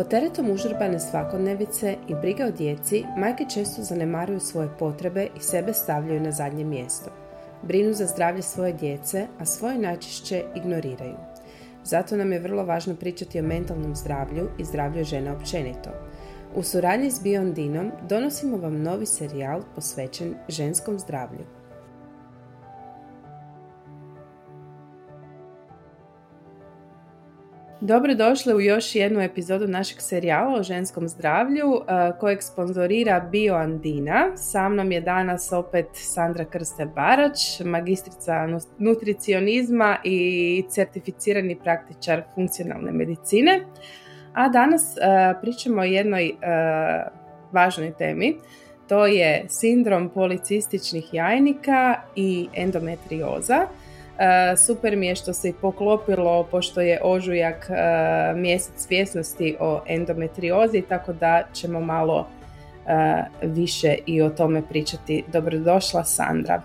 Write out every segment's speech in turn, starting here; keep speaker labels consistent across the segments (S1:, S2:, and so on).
S1: Pod teretom užurbane svakodnevice i brige o djeci, majke često zanemaruju svoje potrebe i sebe stavljaju na zadnje mjesto. Brinu za zdravlje svoje djece, a svoje najčešće ignoriraju. Zato nam je vrlo važno pričati o mentalnom zdravlju i zdravlju žene općenito. U suradnji s Biondinom donosimo vam novi serijal posvećen ženskom zdravlju. Dobrodošli u još jednu epizodu našeg serijala o ženskom zdravlju uh, kojeg sponzorira BioAndina. Sa mnom je danas opet Sandra Krste-Barać, magistrica nutricionizma i certificirani praktičar funkcionalne medicine. A danas uh, pričamo o jednoj uh, važnoj temi. To je sindrom policističnih jajnika i endometrioza – super mi je što se i poklopilo pošto je ožujak e, mjesec svjesnosti o endometriozi, tako da ćemo malo e, više i o tome pričati. Dobrodošla Sandra.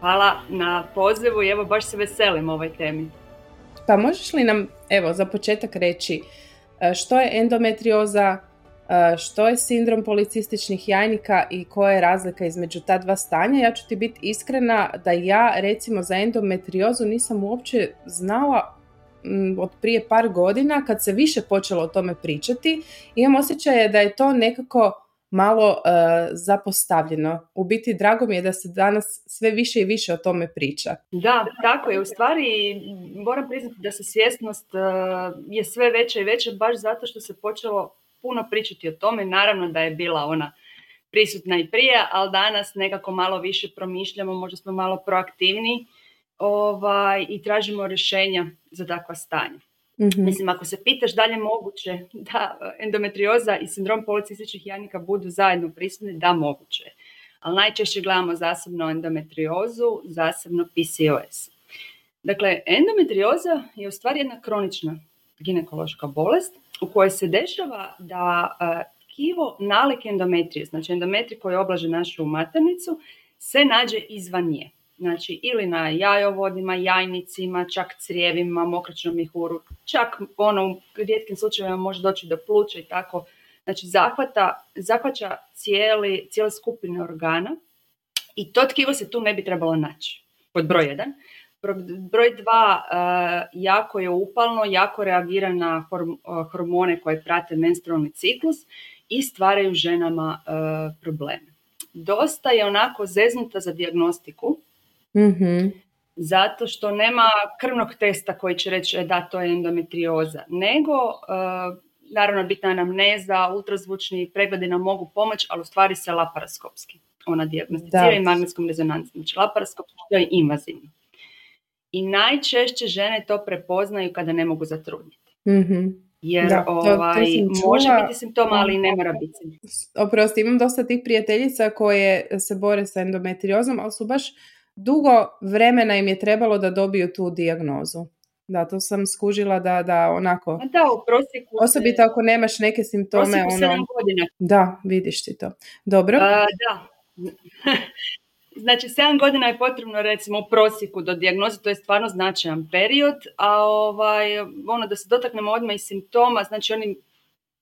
S2: Hvala na pozivu i evo baš se veselim ovoj temi.
S1: Pa možeš li nam evo za početak reći što je endometrioza, E, što je sindrom policističnih jajnika i koja je razlika između ta dva stanja. Ja ću ti biti iskrena da ja recimo za endometriozu nisam uopće znala od prije par godina kad se više počelo o tome pričati. Imam osjećaj da je to nekako malo uh, zapostavljeno. U biti drago mi je da se danas sve više i više o tome priča.
S2: Da, tako je. U stvari moram priznati da se svjesnost uh, je sve veća i veća baš zato što se počelo puno pričati o tome. Naravno da je bila ona prisutna i prije, ali danas nekako malo više promišljamo, možda smo malo proaktivni ovaj, i tražimo rješenja za takva stanja. mm Mislim, ako se pitaš da li je moguće da endometrioza i sindrom policističnih jajnika budu zajedno prisutni, da moguće. Ali najčešće gledamo zasebno endometriozu, zasebno PCOS. Dakle, endometrioza je u stvari jedna kronična ginekološka bolest u kojoj se dešava da kivo nalik endometrije, znači endometri koji oblaže našu maternicu, se nađe izvan nje. Znači ili na jajovodima, jajnicima, čak crijevima, mokračnom mihuru, čak ono u rijetkim slučajevima može doći do pluća i tako. Znači zahvata, zahvaća cijeli, cijele skupine organa i to tkivo se tu ne bi trebalo naći. Pod broj jedan. Broj dva, e, jako je upalno, jako reagira na e, hormone koje prate menstrualni ciklus i stvaraju ženama e, probleme. Dosta je onako zeznuta za dijagnostiku, mm zato što nema krvnog testa koji će reći da to je endometrioza, nego naravno bitna anamneza, ultrazvučni pregledi nam mogu pomoći, ali u stvari se laparoskopski ona dijagnosticira i magnetskom rezonancom. Znači laparoskopski to je invazivno i najčešće žene to prepoznaju kada ne mogu zatrudniti. Mm-hmm. Jer da, to, ovaj, to može biti simptom, ali ne mora biti.
S1: Oprosti, imam dosta tih prijateljica koje se bore sa endometriozom, ali su baš dugo vremena im je trebalo da dobiju tu dijagnozu. Da, to sam skužila da, da onako...
S2: Da, u prosjeku...
S1: Osobito ako nemaš neke simptome...
S2: Ono, godina.
S1: Da, vidiš ti to. Dobro.
S2: A, da. Znači, 7 godina je potrebno recimo u prosjeku do dijagnoze, to je stvarno značajan period, a ovaj, ono da se dotaknemo odmah i simptoma, znači oni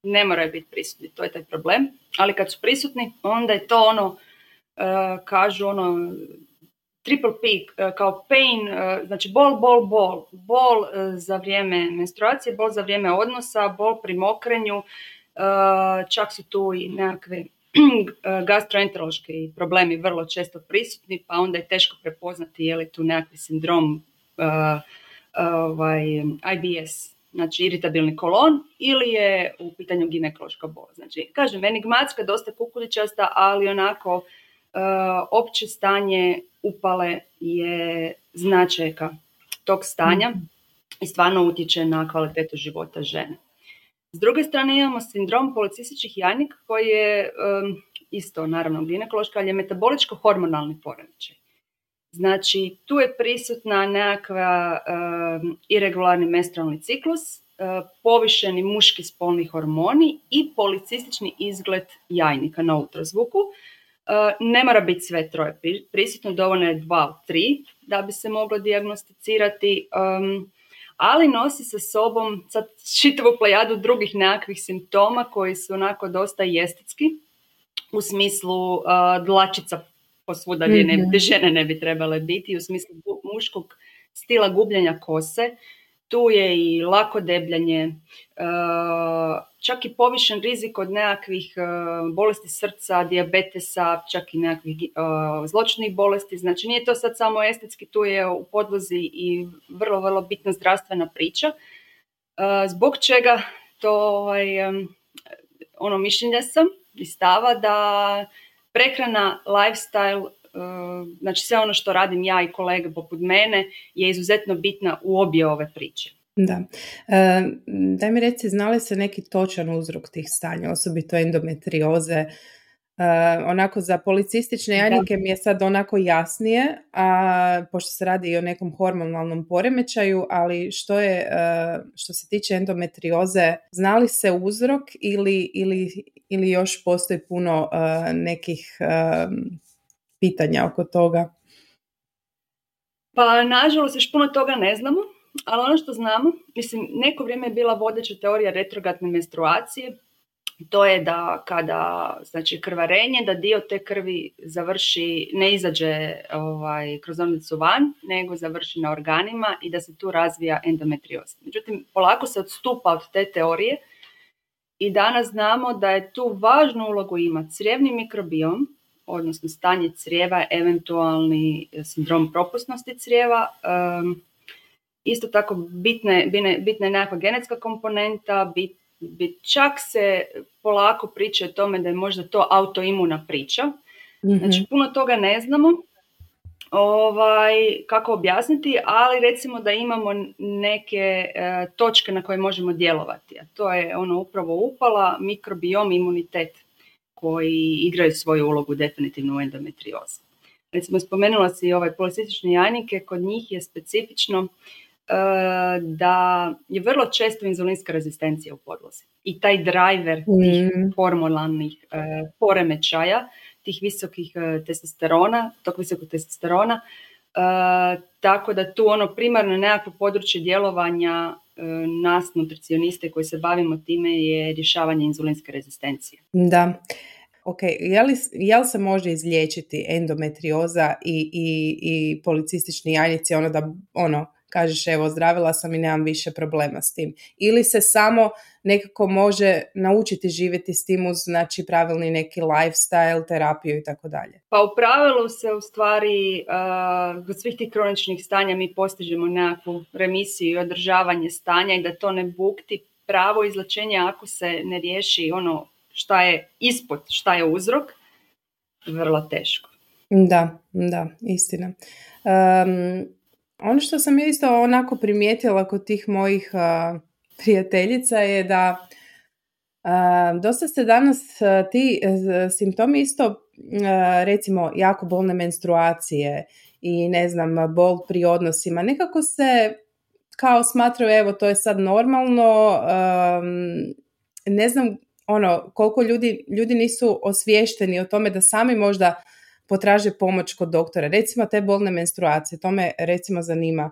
S2: ne moraju biti prisutni, to je taj problem, ali kad su prisutni, onda je to ono, uh, kažu ono, triple P, uh, kao pain, uh, znači bol, bol, bol, bol za vrijeme menstruacije, bol za vrijeme odnosa, bol pri mokrenju, čak su tu i nekakve gastroenterološki problemi vrlo često prisutni, pa onda je teško prepoznati je li tu nekakvi sindrom uh, ovaj, IBS, znači iritabilni kolon, ili je u pitanju ginekološka bolest. Znači, kažem, enigmatska, dosta kukuličasta, ali onako uh, opće stanje upale je značajka tog stanja mhm. i stvarno utječe na kvalitetu života žene. S druge strane imamo sindrom policističkih jajnika koji je isto naravno ginekološka, ali je metaboličko-hormonalni poremećaj. Znači, tu je prisutna nekakva irregularni menstrualni ciklus, uh, povišeni muški spolni hormoni i policistični izgled jajnika na ultrazvuku. ne mora biti sve troje prisutno, dovoljno je dva, tri da bi se moglo dijagnosticirati ali nosi sa sobom sad čitavu plejadu drugih nekakvih simptoma koji su onako dosta estetski, u smislu uh, dlačica posvuda gdje ne, mhm. žene ne bi trebale biti, u smislu muškog stila gubljenja kose, tu je i lako debljanje, uh, čak i povišen rizik od nekakvih uh, bolesti srca, dijabetesa, čak i nekakvih uh, zločnih bolesti. Znači nije to sad samo estetski, tu je u podlozi i vrlo, vrlo bitna zdravstvena priča. Zbog čega to ovaj, ono mišljenje sam i stava da prehrana, lifestyle, znači sve ono što radim ja i kolege poput mene je izuzetno bitna u obje ove priče.
S1: Da. E, daj mi reci, znali se neki točan uzrok tih stanja, osobito endometrioze? E, onako za policistične jajnike mi je sad onako jasnije, a, pošto se radi i o nekom hormonalnom poremećaju, ali što, je, što se tiče endometrioze, znali se uzrok ili, ili, ili još postoji puno nekih pitanja oko toga?
S2: Pa nažalost još puno toga ne znamo ali ono što znamo, mislim, neko vrijeme je bila vodeća teorija retrogradne menstruacije, to je da kada znači krvarenje, da dio te krvi završi, ne izađe ovaj, kroz omnicu van, nego završi na organima i da se tu razvija endometrioza. Međutim, polako se odstupa od te teorije i danas znamo da je tu važnu ulogu ima crijevni mikrobiom, odnosno stanje crijeva, eventualni sindrom propusnosti crijeva, Isto tako bitne, bitna je nekakva genetska komponenta, bit, bit, čak se polako priča o tome da je možda to autoimuna priča. mm Znači puno toga ne znamo ovaj, kako objasniti, ali recimo da imamo neke e, točke na koje možemo djelovati. A to je ono upravo upala, mikrobiom, imunitet koji igraju svoju ulogu definitivno u endometriozi. Recimo spomenula si ovaj policistične jajnike, kod njih je specifično E, da je vrlo često inzulinska rezistencija u podlozi. I taj driver tih mm. hormonalnih e, poremećaja, tih visokih e, testosterona, tog visokog testosterona, tako da tu ono primarno nekakvo područje djelovanja nas nutricioniste koji se bavimo time je rješavanje inzulinske rezistencije.
S1: Da. Ok, je li, se može izliječiti endometrioza i, i, i policistični jajnici, ono da ono, kažeš evo zdravila sam i nemam više problema s tim. Ili se samo nekako može naučiti živjeti s tim uz znači pravilni neki lifestyle, terapiju i tako dalje.
S2: Pa u pravilu se u stvari uh, kod svih tih kroničnih stanja mi postižemo nekakvu remisiju i održavanje stanja i da to ne bukti pravo izlačenje ako se ne riješi ono šta je ispod, šta je uzrok, vrlo teško.
S1: Da, da, istina. Um, ono što sam ja isto onako primijetila kod tih mojih prijateljica je da dosta se danas ti e, simptomi isto recimo jako bolne menstruacije i ne znam bol pri odnosima nekako se kao smatraju evo to je sad normalno ne znam ono koliko ljudi, ljudi nisu osviješteni o tome da sami možda potraže pomoć kod doktora. Recimo te bolne menstruacije, to me recimo zanima.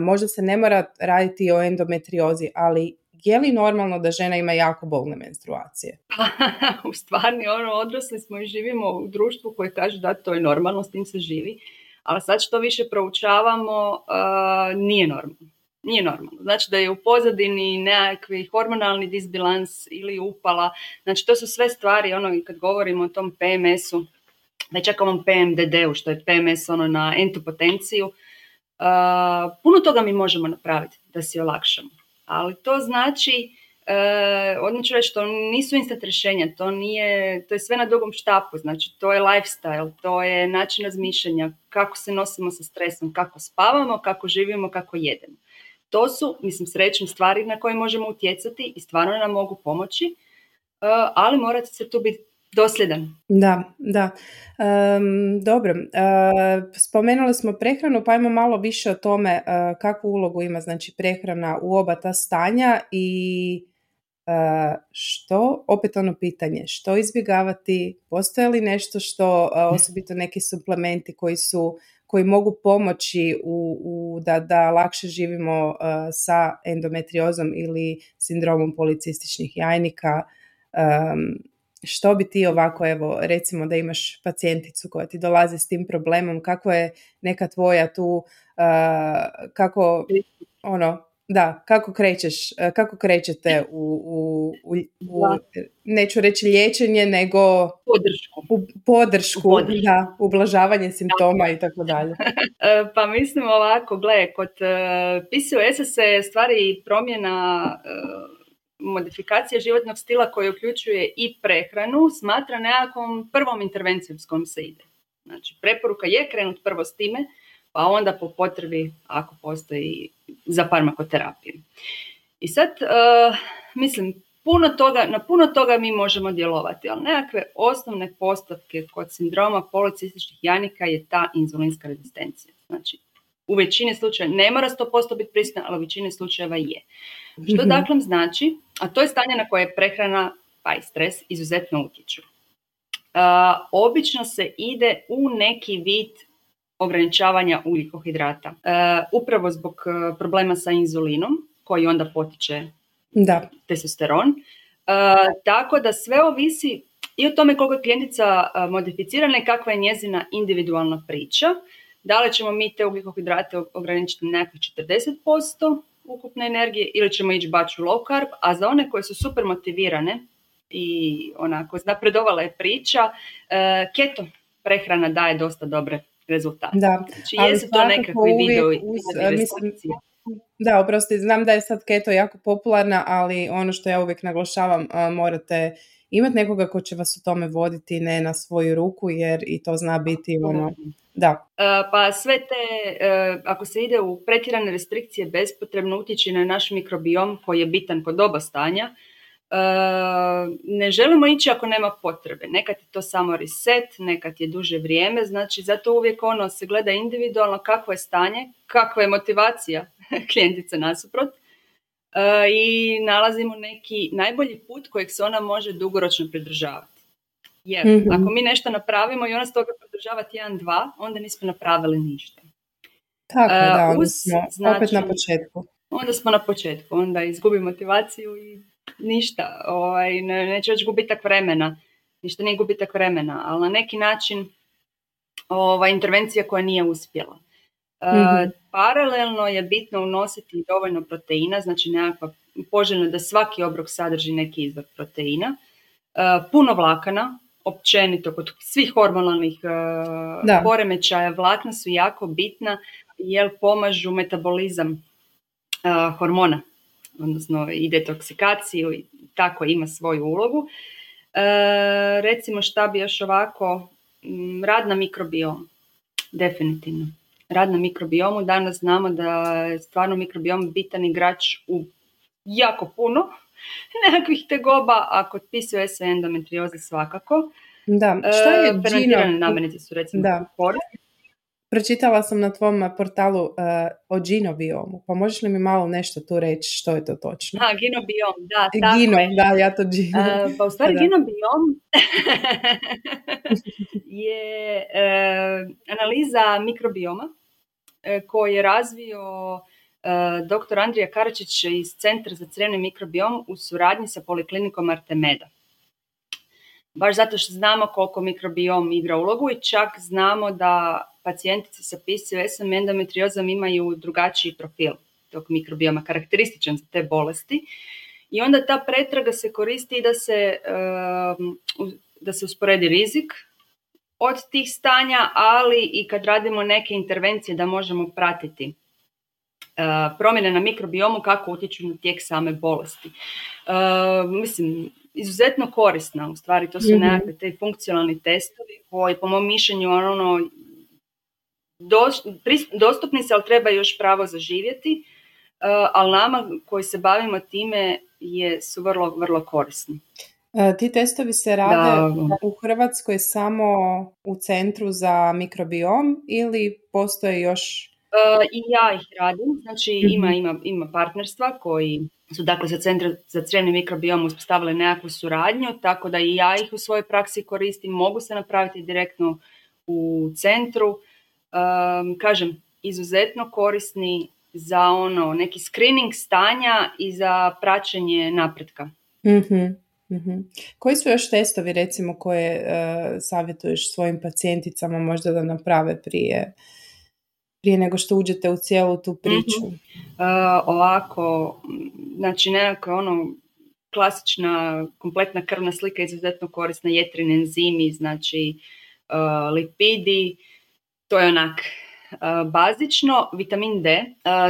S1: Možda se ne mora raditi o endometriozi, ali je li normalno da žena ima jako bolne menstruacije?
S2: u stvarni ono, odrasli smo i živimo u društvu koje kaže da to je normalno, s tim se živi. Ali sad što više proučavamo, nije normalno. Nije normalno. Znači da je u pozadini nekakvi hormonalni disbilans ili upala. Znači to su sve stvari, ono kad govorimo o tom PMS-u, da čak ovom PMDD-u, što je PMS ono na entopotenciju, uh, puno toga mi možemo napraviti da si olakšamo. Ali to znači, uh, odmah ću reći, to nisu instant rješenja, to, nije, to je sve na dugom štapu, znači to je lifestyle, to je način razmišljanja, kako se nosimo sa stresom, kako spavamo, kako živimo, kako jedemo. To su, mislim, srećne stvari na koje možemo utjecati i stvarno nam mogu pomoći, uh, ali morate se tu biti dosljedan.
S1: Da, da. dobro, uh, spomenuli smo prehranu, pa ajmo malo više o tome uh, kakvu ulogu ima znači prehrana u oba ta stanja i što, opet ono pitanje, što izbjegavati, postoje li nešto što, osobito neki suplementi koji su koji mogu pomoći u, u da, da lakše živimo uh, sa endometriozom ili sindromom policističnih jajnika. Um, što bi ti ovako, evo, recimo da imaš pacijenticu koja ti dolazi s tim problemom, kako je neka tvoja tu, uh, kako, ono, da, kako krećeš, e, kako krećete u, u, u, u neću reći liječenje, nego
S2: podršku.
S1: U, podršku, u podršku. da, ublažavanje simptoma i tako dalje.
S2: E, pa mislim ovako, gle, kod uh, PCOS-a se stvari promjena modifikacija životnog stila koji uključuje i prehranu smatra nekakvom prvom intervencijom s kojom se ide. Znači, preporuka je krenut prvo s time, pa onda po potrebi, ako postoji, za farmakoterapiju. I sad, uh, mislim, puno toga, na puno toga mi možemo djelovati, ali nekakve osnovne postavke kod sindroma policističnih janika je ta inzulinska rezistencija. Znači, u većini slučajeva ne mora 100% biti prisutna, ali u većini slučajeva je. Što mhm. dakle znači, a to je stanje na koje prehrana pa i stres izuzetno utječu. Uh, obično se ide u neki vid ograničavanja ugljikohidrata. Uh, upravo zbog uh, problema sa inzulinom, koji onda potiče da. testosteron. Uh, tako da sve ovisi i o tome koliko je klijentica modificirana i kakva je njezina individualna priča. Da li ćemo mi te ugljikohidrate ograničiti na nekakvih 40% ukupne energije ili ćemo ići baš u low carb, a za one koje su super motivirane i onako napredovala je priča, keto prehrana daje dosta dobre rezultate.
S1: Da,
S2: znači, ali jesu to nekakvi mislim,
S1: da, oprosti, znam da je sad keto jako popularna, ali ono što ja uvijek naglašavam, morate imati nekoga ko će vas u tome voditi, ne na svoju ruku, jer i to zna biti ono, da.
S2: E, pa sve te, e, ako se ide u pretjerane restrikcije, bespotrebno utječe na naš mikrobiom koji je bitan kod oba stanja, ne želimo ići ako nema potrebe. Nekad je to samo reset, nekad je duže vrijeme, znači zato uvijek ono se gleda individualno kakvo je stanje, kakva je motivacija klijentice nasuprot i nalazimo neki najbolji put kojeg se ona može dugoročno pridržavati. Jer mm ako mi nešto napravimo i ona s toga pridržava tjedan, dva, onda nismo napravili ništa.
S1: Tako da, onda smo znači, opet na početku.
S2: Onda smo na početku, onda izgubi motivaciju i ništa, ovaj, ne, neće već gubitak vremena, ništa nije gubitak vremena, ali na neki način ovaj, intervencija koja nije uspjela. Mm paralelno je bitno unositi dovoljno proteina, znači nekakva poželjno da svaki obrok sadrži neki izvor proteina, e, puno vlakana, općenito kod svih hormonalnih uh, poremećaja vlakna su jako bitna jer pomažu metabolizam hormona odnosno i detoksikaciju i tako ima svoju ulogu. E, recimo šta bi još ovako, rad na mikrobiom, definitivno. Rad na mikrobiomu, danas znamo da je stvarno mikrobiom bitan igrač u jako puno nekakvih tegoba, a kod PCOS endometrioze svakako.
S1: Da, šta je
S2: e, Fermentirane namirnice su recimo da.
S1: Pročitala sam na tvom portalu uh, o ginobiomu, pa možeš li mi malo nešto tu reći što je to točno?
S2: A, ginobiom, da, tako
S1: Gino, je. da, ja to gino.
S2: Uh, pa u stvari ginobiom je uh, analiza mikrobioma koji je razvio uh, dr. Andrija Karačić iz Centra za crevni mikrobiom u suradnji sa Poliklinikom Artemeda baš zato što znamo koliko mikrobiom igra ulogu i čak znamo da pacijentice sa PCOS-om endometriozom imaju drugačiji profil tog mikrobioma, karakterističan za te bolesti. I onda ta pretraga se koristi da se, da se usporedi rizik od tih stanja, ali i kad radimo neke intervencije da možemo pratiti promjene na mikrobiomu kako utječu na tijek same bolesti. Mislim, izuzetno korisna, u stvari to su mm nekakve te funkcionalni testovi koji po mom mišljenju ono, dostupni se, ali treba još pravo zaživjeti, uh, ali nama koji se bavimo time je, su vrlo, vrlo korisni.
S1: Uh, ti testovi se rade u Hrvatskoj samo u centru za mikrobiom ili postoje još?
S2: Uh, I ja ih radim, znači ima, mhm. ima, ima partnerstva koji su dakle za centra za crevni mikrobiom uspostavili nekakvu suradnju, tako da i ja ih u svojoj praksi koristim, mogu se napraviti direktno u centru. kažem, izuzetno korisni za ono neki screening stanja i za praćenje napretka.
S1: Mm Koji su još testovi recimo koje uh, savjetuješ svojim pacijenticama možda da naprave prije, prije nego što uđete u cijelu tu priču?
S2: mm ovako, znači nekako ono klasična kompletna krvna slika izuzetno korisna jetrin enzimi, znači uh, lipidi, to je onak bazično. Vitamin D,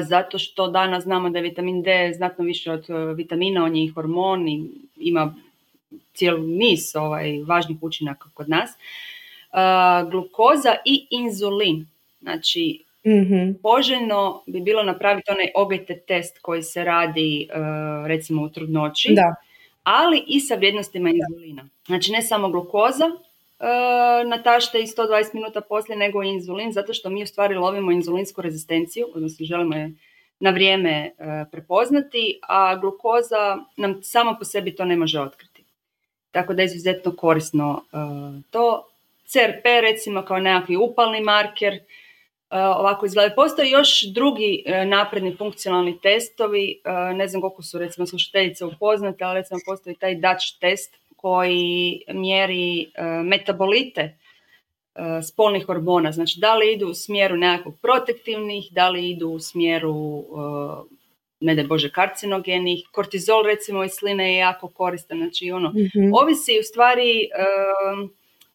S2: zato što danas znamo da je vitamin D znatno više od vitamina, on je i hormon i ima cijeli niz ovaj, važnih učinaka kod nas. Glukoza i inzulin. Znači, mm poželjno bi bilo napraviti onaj OGT test koji se radi recimo u trudnoći, da. ali i sa vrijednostima inzulina. Znači ne samo glukoza, E, na tašte i 120 minuta poslije nego inzulin, zato što mi u stvari lovimo inzulinsku rezistenciju, odnosno želimo je na vrijeme prepoznati, a glukoza nam samo po sebi to ne može otkriti. Tako da je izuzetno korisno e, to. CRP recimo kao nekakvi upalni marker, ovako izgleda. Postoje još drugi napredni funkcionalni testovi, ne znam koliko su recimo slušateljice upoznate, ali recimo postoji taj Dutch test koji mjeri e, metabolite e, spolnih hormona. Znači da li idu u smjeru nekakvog protektivnih, da li idu u smjeru e, ne da bože karcinogenih, kortizol recimo iz sline je jako koristan, znači ono, mm ovisi u stvari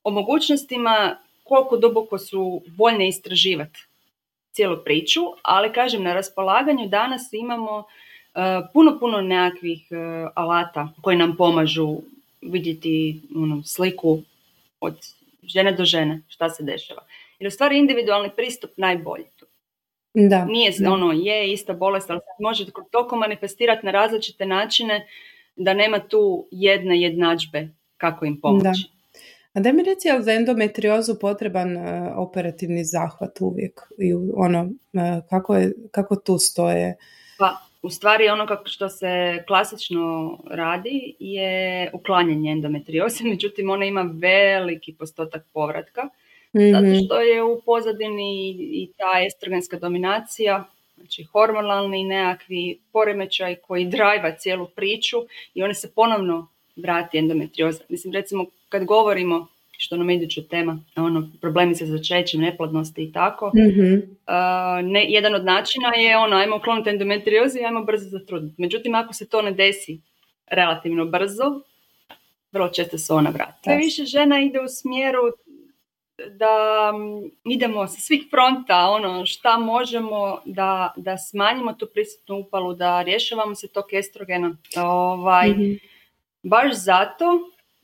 S2: o mogućnostima koliko duboko su voljne istraživati cijelu priču, ali kažem na raspolaganju danas imamo puno, puno nekakvih alata koji nam pomažu vidjeti ono, sliku od žene do žene, šta se dešava. Jer u stvari individualni pristup najbolji. Da. Nije ono, je ista bolest, ali može toliko manifestirati na različite načine da nema tu jedne jednadžbe kako im pomoći. Da.
S1: A da mi reci, je za endometriozu potreban uh, operativni zahvat uvijek? I ono, uh, kako, je, kako tu stoje?
S2: Pa, u stvari ono kako što se klasično radi je uklanjanje endometrioze, međutim ona ima veliki postotak povratka, mm zato mhm. što je u pozadini i ta estrogenska dominacija, znači hormonalni nekakvi poremećaj koji drajva cijelu priču i one se ponovno vrati endometrioza. Mislim, recimo, kad govorimo što nam iduća tema, ono, problemi sa začećem, neplodnosti i tako. mm ne, jedan od načina je ono, ajmo ukloniti endometriozu i ajmo brzo zatruditi. Međutim, ako se to ne desi relativno brzo, vrlo često se ona vrati. Sve više žena ide u smjeru da idemo sa svih fronta, ono šta možemo da, da smanjimo tu prisutnu upalu, da rješavamo se tog estrogena. Ovaj, mhm. Baš zato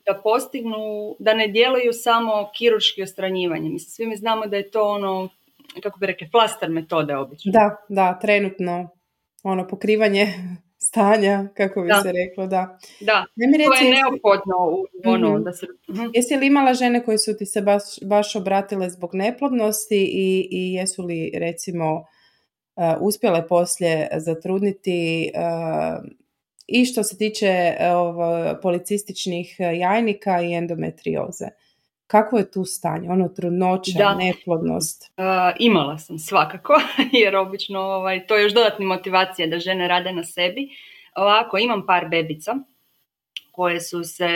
S2: da postignu, da ne djeluju samo kirurški ostranjivanje. Mislim, svi mi znamo da je to ono, kako bi rekli, flaster metode obično.
S1: Da, da, trenutno ono pokrivanje stanja, kako bi se reklo, da.
S2: Da, mi to je neophodno u ono mhm. da se...
S1: Mhm. Jesi li imala žene koje su ti se baš, baš obratile zbog neplodnosti i, i jesu li recimo uh, uspjele poslije zatrudniti uh, i što se tiče ovo, policističnih jajnika i endometrioze. Kako je tu stanje? Ono trudnoća, da. neplodnost?
S2: Uh, imala sam svakako, jer obično ovaj, to je još dodatna motivacija da žene rade na sebi. Ovako, imam par bebica koje su se,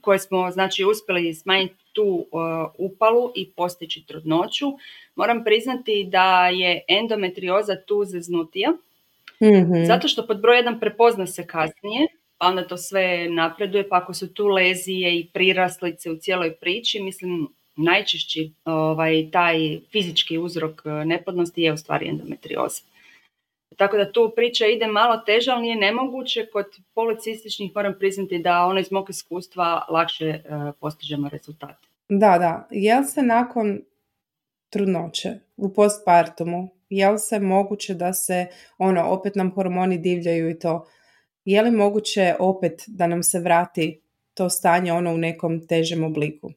S2: koje smo znači uspjeli smanjiti tu upalu i postići trudnoću. Moram priznati da je endometrioza tu zeznutija mm Zato što pod broj jedan prepozna se kasnije, pa onda to sve napreduje, pa ako su tu lezije i priraslice u cijeloj priči, mislim, najčešći ovaj, taj fizički uzrok e, neplodnosti je u stvari endometrioza. Tako da tu priča ide malo teže, ali nije nemoguće. Kod policističnih moram priznati da ono iz mog iskustva lakše uh, postižemo rezultate.
S1: Da, da. Jel se nakon trudnoće u postpartumu je li se moguće da se, ono, opet nam hormoni divljaju i to, je li moguće opet da nam se vrati to stanje ono u nekom težem obliku? Uh,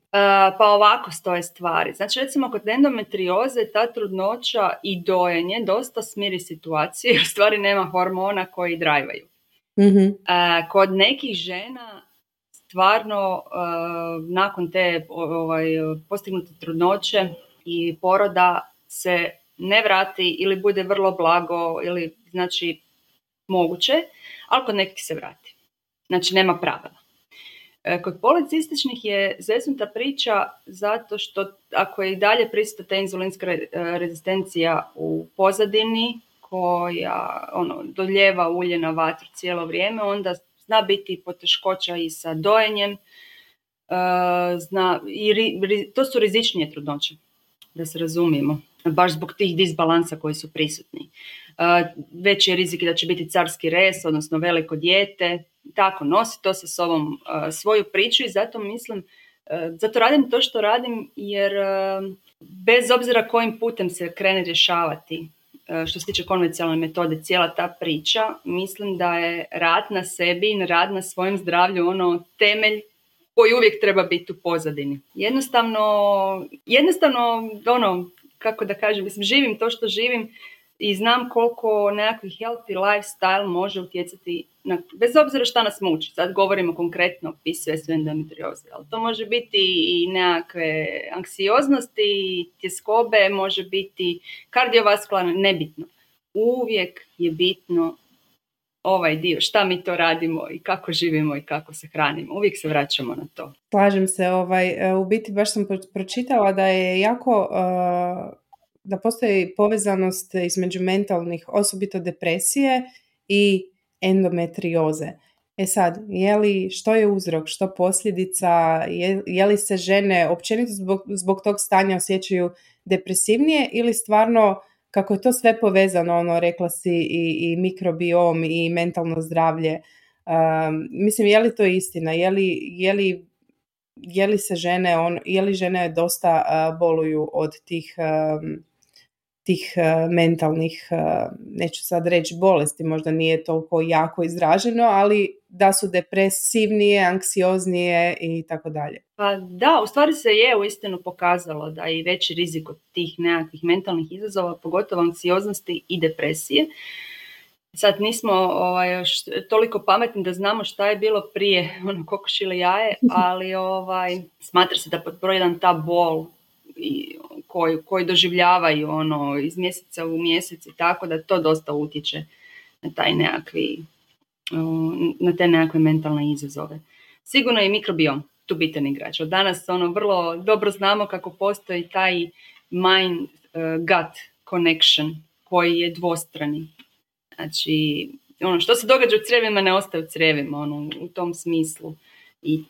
S2: pa ovako stoje stvari. Znači recimo kod endometrioze ta trudnoća i dojenje dosta smiri situacije jer stvari nema hormona koji drajvaju. mm kod nekih žena stvarno nakon te ovaj, postignute trudnoće i poroda se ne vrati ili bude vrlo blago ili znači moguće, ali kod nekih se vrati. Znači nema pravila. E, kod policističnih je zeznuta priča zato što ako je i dalje prisutna ta inzulinska rezistencija u pozadini koja ono, doljeva ulje na vatru cijelo vrijeme, onda zna biti poteškoća i sa dojenjem, e, zna, i to su rizičnije trudnoće, da se razumijemo, baš zbog tih disbalansa koji su prisutni. E, veći je rizik da će biti carski res, odnosno veliko dijete, tako nosi to sa sobom e, svoju priču i zato mislim, zato radim to što radim jer bez obzira kojim putem se krene rješavati E, što se tiče konvencionalne metode, cijela ta priča, mislim da je rad na sebi i rad na svojem zdravlju ono temelj koji uvijek treba biti u pozadini. Jednostavno, jednostavno ono, kako da kažem, mislim, živim to što živim i znam koliko nekakvi healthy lifestyle može utjecati, na, bez obzira šta nas muči, sad govorimo konkretno o PCOS endometrioze, ali to može biti i nekakve anksioznosti, tjeskobe, može biti kardiovaskularno, nebitno. Uvijek je bitno ovaj dio, šta mi to radimo i kako živimo i kako se hranimo. Uvijek se vraćamo na to.
S1: Slažem se, ovaj, e, u biti baš sam pročitala da je jako da postoji povezanost između mentalnih, osobito depresije i endometrioze. E sad, je li, što je uzrok, što posljedica, je, je li se žene općenito zbog, zbog tog stanja osjećaju depresivnije ili stvarno kako je to sve povezano, ono rekla si i, i mikrobiom i mentalno zdravlje, um, mislim je li to istina, je li, je li, je li se žene, on, je li žene dosta uh, boluju od tih um, tih e, mentalnih, e, neću sad reći bolesti, možda nije toliko jako izraženo, ali da su depresivnije, anksioznije i tako dalje.
S2: Pa da, u stvari se je uistinu pokazalo da je veći rizik od tih nekakvih mentalnih izazova, pogotovo anksioznosti i depresije. Sad nismo ovaj, još toliko pametni da znamo šta je bilo prije ono, kokoš ili jaje, ali ovaj, smatra se da pod broj jedan ta bol i koji, koji doživljavaju ono iz mjeseca u mjesec i tako da to dosta utječe na taj nekakvi na te nekakve mentalne izazove. Sigurno je mikrobiom tu bitan igrač. Od danas ono vrlo dobro znamo kako postoji taj mind uh, gut connection koji je dvostrani. Znači, ono što se događa u crevima ne ostaje u crevima, ono, u tom smislu. I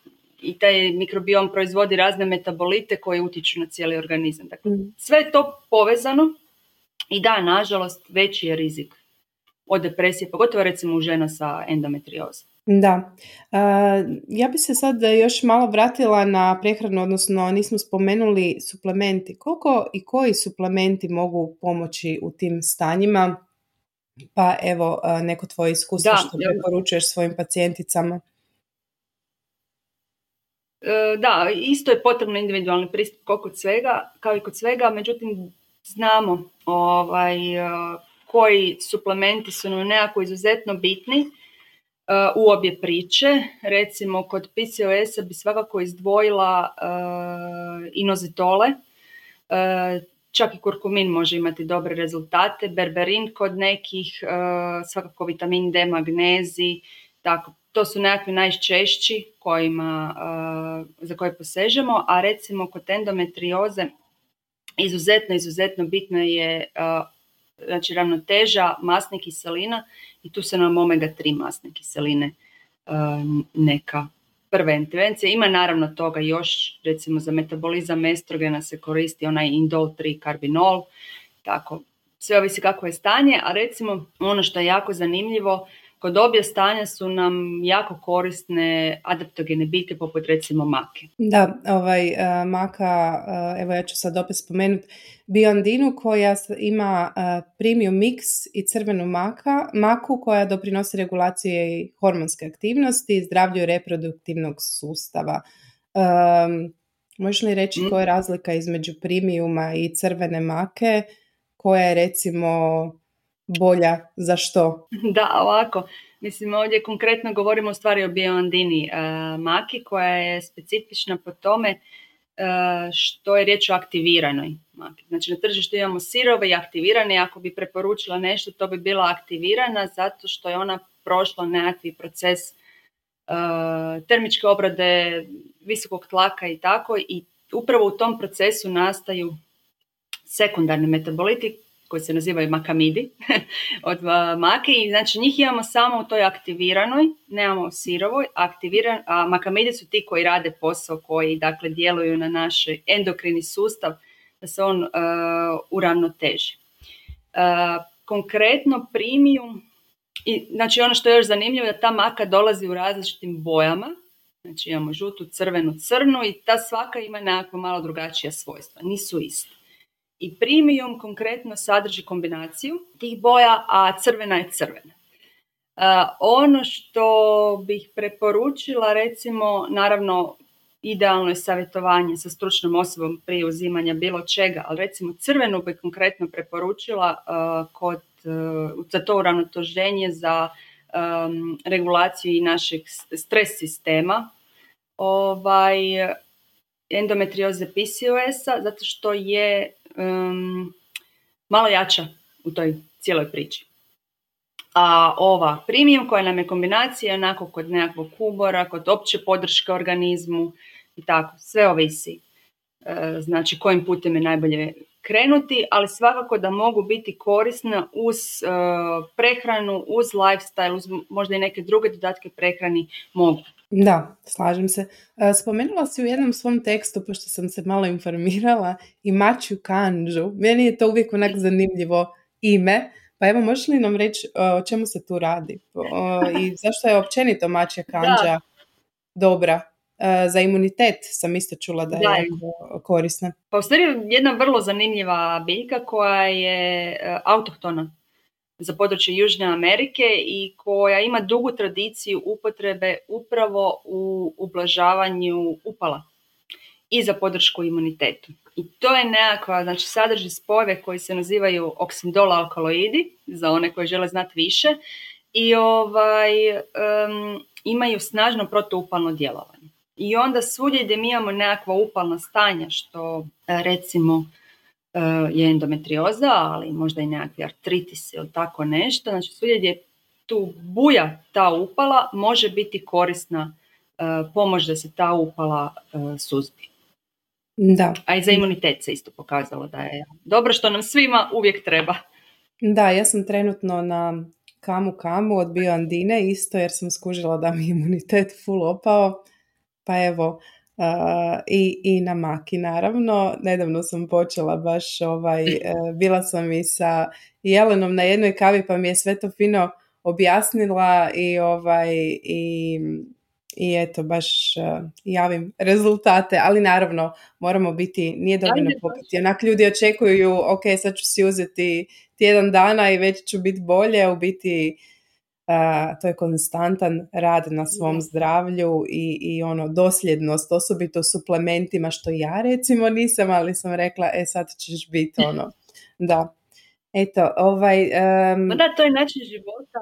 S2: i taj mikrobiom proizvodi razne metabolite koje utječu na cijeli organizam. Dakle, mm. sve je to povezano i da, nažalost, veći je rizik od depresije, pogotovo recimo u žena sa endometriozom.
S1: Da, ja bi se sad još malo vratila na prehranu, odnosno nismo spomenuli suplementi. Koliko i koji suplementi mogu pomoći u tim stanjima? Pa evo, neko tvoje iskustvo što preporučuješ svojim pacijenticama.
S2: E, da, isto je potrebno individualni pristup kao kod svega, kao i kod svega, međutim znamo ovaj, e, koji suplementi su nam nekako izuzetno bitni e, u obje priče. Recimo kod PCOS-a bi svakako izdvojila inozitole, čak i kurkumin može imati dobre rezultate, berberin kod nekih, svakako vitamin D, magnezi, tako to su nekakvi najčešći kojima, za koje posežemo, a recimo kod endometrioze izuzetno, izuzetno bitno je znači ravnoteža masnih kiselina i tu se nam omega-3 masne kiseline neka prva intervencija. Ima naravno toga još, recimo za metabolizam estrogena se koristi onaj indol 3 karbinol, tako sve ovisi kako je stanje, a recimo ono što je jako zanimljivo, Kod obje stanja su nam jako korisne adaptogene biljke poput recimo make.
S1: Da, ovaj, uh, maka, uh, evo ja ću sad opet spomenuti biondinu koja ima uh, premium mix i crvenu maka, maku koja doprinosi regulaciji hormonske aktivnosti i zdravlju reproduktivnog sustava. Um, možeš li reći mm. koja je razlika između premiuma i crvene make koja je recimo bolja za što?
S2: Da, ovako. Mislim, ovdje konkretno govorimo o stvari o bioandini uh, maki koja je specifična po tome što je riječ o aktiviranoj maki. Znači na tržištu imamo sirove i aktivirane ako bi preporučila nešto to bi bila aktivirana zato što je ona prošla nekakvi proces termičke obrade visokog tlaka i tako i upravo u tom procesu nastaju sekundarni metaboliti koji se nazivaju makamidi od make i znači njih imamo samo u toj aktiviranoj, nemamo sirovoj, aktiviran, a makamidi su ti koji rade posao, koji dakle djeluju na naš endokrini sustav da se on uh, uravnoteži. Uh, konkretno premium, i, znači ono što je još zanimljivo da ta maka dolazi u različitim bojama, znači imamo žutu, crvenu, crnu i ta svaka ima nekako malo drugačija svojstva, nisu iste i premium konkretno sadrži kombinaciju tih boja, a crvena je crvena. Uh, ono što bih preporučila, recimo, naravno, idealno je savjetovanje sa stručnom osobom prije uzimanja bilo čega, ali recimo crvenu bih konkretno preporučila kod, za to uravnotoženje za regulaciju i našeg stres sistema, ovaj, endometrioze PCOS-a, zato što je um, malo jača u toj cijeloj priči. A ova premium koja nam je kombinacija onako kod nekakvog kubora, kod opće podrške organizmu i tako, sve ovisi. E, znači kojim putem je najbolje krenuti, ali svakako da mogu biti korisna uz e, prehranu, uz lifestyle, uz možda i neke druge dodatke prehrani mogu.
S1: Da, slažem se. E, spomenula si u jednom svom tekstu, pošto sam se malo informirala, i Maču Kanđu. Meni je to uvijek onak zanimljivo ime. Pa evo, možeš li nam reći e, o čemu se tu radi? I zašto je općenito Mačja Kanđa dobra? E, za imunitet sam isto čula da je korisna.
S2: Pa u stvari jedna vrlo zanimljiva biljka koja je autohtona za područje Južne Amerike i koja ima dugu tradiciju upotrebe upravo u ublažavanju upala i za podršku imunitetu. I to je nekakva, znači sadrži spojeve koji se nazivaju oksindol alkaloidi, za one koji žele znati više, i ovaj, imaju snažno protuupalno djelovanje. I onda svugdje gdje mi imamo nekakva upalna stanja, što recimo E, je endometrioza, ali možda i nekakvi artritis ili tako nešto. Znači svugdje gdje tu buja ta upala može biti korisna e, pomoć da se ta upala e, suzbi.
S1: Da.
S2: A i za imunitet se isto pokazalo da je dobro što nam svima uvijek treba.
S1: Da, ja sam trenutno na kamu kamu od bioandine isto jer sam skužila da mi imunitet full opao. Pa evo, i, i na maki naravno. Nedavno sam počela baš ovaj, e, bila sam i sa Jelenom na jednoj kavi pa mi je sve to fino objasnila i ovaj i, i eto baš uh, javim rezultate, ali naravno moramo biti, nije dovoljno popiti. Onak ljudi očekuju, ok, sad ću si uzeti tjedan dana i već ću biti bolje, u biti to je konstantan rad na svom zdravlju i, i ono dosljednost, osobito suplementima što ja recimo nisam, ali sam rekla e sad ćeš biti ono, da. Eto, ovaj... Um...
S2: da, to je način života.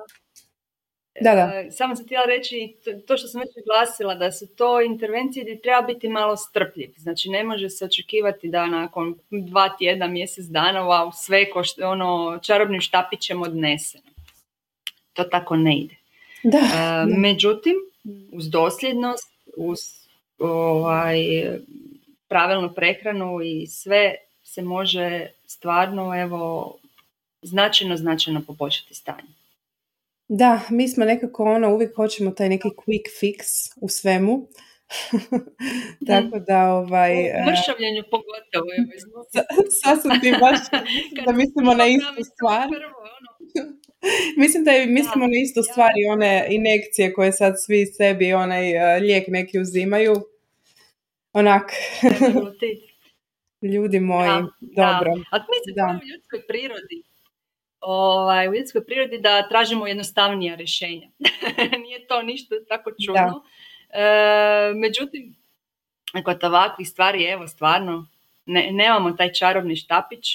S1: Da, da.
S2: E, samo sam htjela reći to što sam već glasila, da su to intervencije gdje treba biti malo strpljiv. Znači ne može se očekivati da nakon dva tjedna, mjesec dana, wow, sve ko što, ono, čarobnim štapićem odneseno to tako ne ide.
S1: Da.
S2: E, međutim, uz dosljednost, uz ovaj, pravilnu prehranu i sve se može stvarno evo značajno, značajno poboljšati stanje.
S1: Da, mi smo nekako ono, uvijek hoćemo taj neki quick fix u svemu. Tako da ovaj... U
S2: e, mršavljenju pogotovo.
S1: Sad sam ti baš da mislimo na istu stvar. Prvo, ono, Mislim da je, mislimo na isto stvari, one inekcije koje sad svi sebi onaj uh, lijek neki uzimaju. Onak. Ljudi moji, dobro.
S2: Da. A mislim da. u ljudskoj prirodi. Ovaj, u ljudskoj prirodi da tražimo jednostavnija rješenja. Nije to ništa tako čudno. E, međutim, kod ovakvih stvari, evo stvarno, ne, nemamo taj čarobni štapić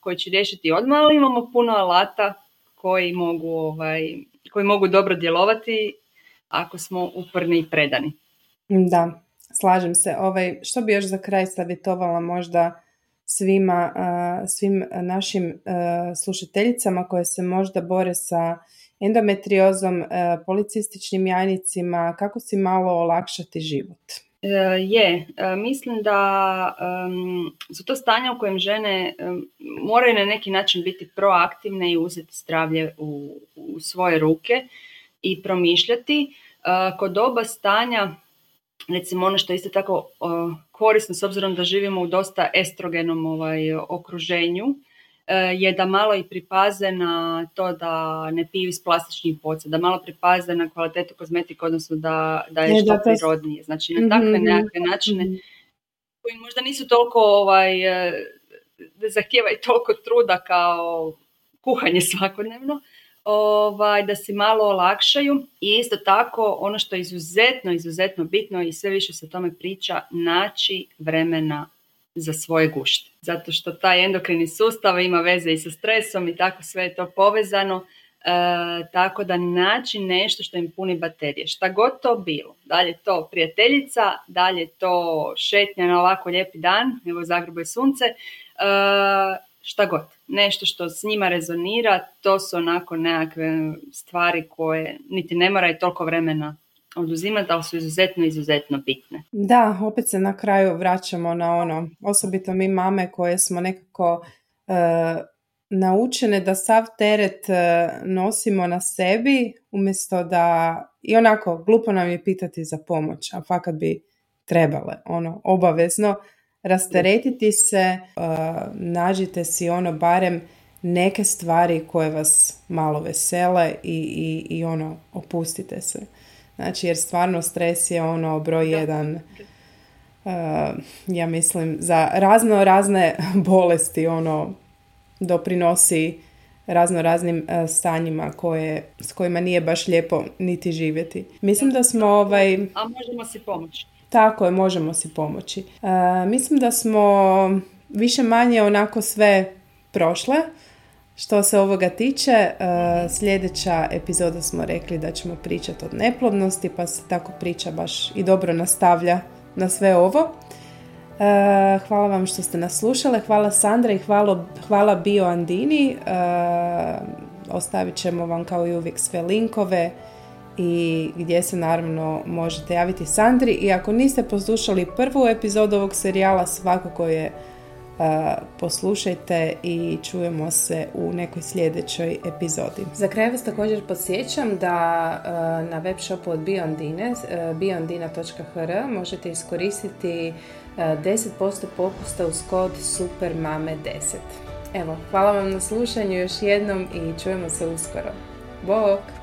S2: koji će riješiti odmah, ali imamo puno alata koji mogu, ovaj, koji mogu dobro djelovati ako smo uporni i predani.
S1: Da, slažem se. Ovaj, što bi još za kraj savjetovala možda svima, svim našim slušateljicama koje se možda bore sa endometriozom, policističnim jajnicima, kako si malo olakšati život?
S2: E, je, e, mislim da su to stanja u kojem žene moraju na neki način biti proaktivne i uzeti zdravlje u, svoje ruke i promišljati. E, kod oba stanja, recimo ono što je isto tako korisno s obzirom da živimo u dosta estrogenom ovaj, okruženju, je da malo i pripaze na to da ne piju iz plastičnih boca, da malo pripaze na kvalitetu kozmetike, odnosno da, da je, što prirodnije. Znači na takve mm nekakve načine koji možda nisu toliko ovaj, e, zahtijevaju toliko truda kao kuhanje svakodnevno, ovaj, da si malo olakšaju i isto tako ono što je izuzetno, izuzetno bitno i sve više se o tome priča, naći vremena za svoje gušte. Zato što taj endokrini sustav ima veze i sa stresom i tako sve je to povezano. E, tako da naći nešto što im puni baterije. Šta god to bilo. Dalje to prijateljica, dalje to šetnja na ovako lijepi dan, evo u Zagrebu je sunce, e, šta god. Nešto što s njima rezonira, to su onako nekakve stvari koje niti ne moraju toliko vremena oduzimati, ali su izuzetno, izuzetno bitne.
S1: Da, opet se na kraju vraćamo na ono, osobito mi mame koje smo nekako e, naučene da sav teret e, nosimo na sebi, umjesto da, i onako, glupo nam je pitati za pomoć, a fakat bi trebale, ono, obavezno, rasteretiti se, uh, nađite si ono barem neke stvari koje vas malo vesele i, i, i ono, opustite se. Znači, jer stvarno stres je ono broj jedan, uh, ja mislim, za razno razne bolesti, ono, doprinosi razno raznim uh, stanjima koje, s kojima nije baš lijepo niti živjeti. Mislim da smo ovaj...
S2: A možemo si pomoći.
S1: Tako je, možemo si pomoći. Uh, mislim da smo više manje onako sve prošle. Što se ovoga tiče, e, sljedeća epizoda smo rekli da ćemo pričati od neplodnosti, pa se tako priča baš i dobro nastavlja na sve ovo. E, hvala vam što ste nas slušale, hvala Sandra i hvala, hvala Bio Andini. E, ostavit ćemo vam kao i uvijek sve linkove i gdje se naravno možete javiti Sandri. I ako niste poslušali prvu epizodu ovog serijala, svakako je poslušajte i čujemo se u nekoj sljedećoj epizodi. Za kraj vas također podsjećam da na web shopu od Biondine, biondina.hr možete iskoristiti 10% popusta uz kod SUPERMAME10. Evo, hvala vam na slušanju još jednom i čujemo se uskoro. Bok!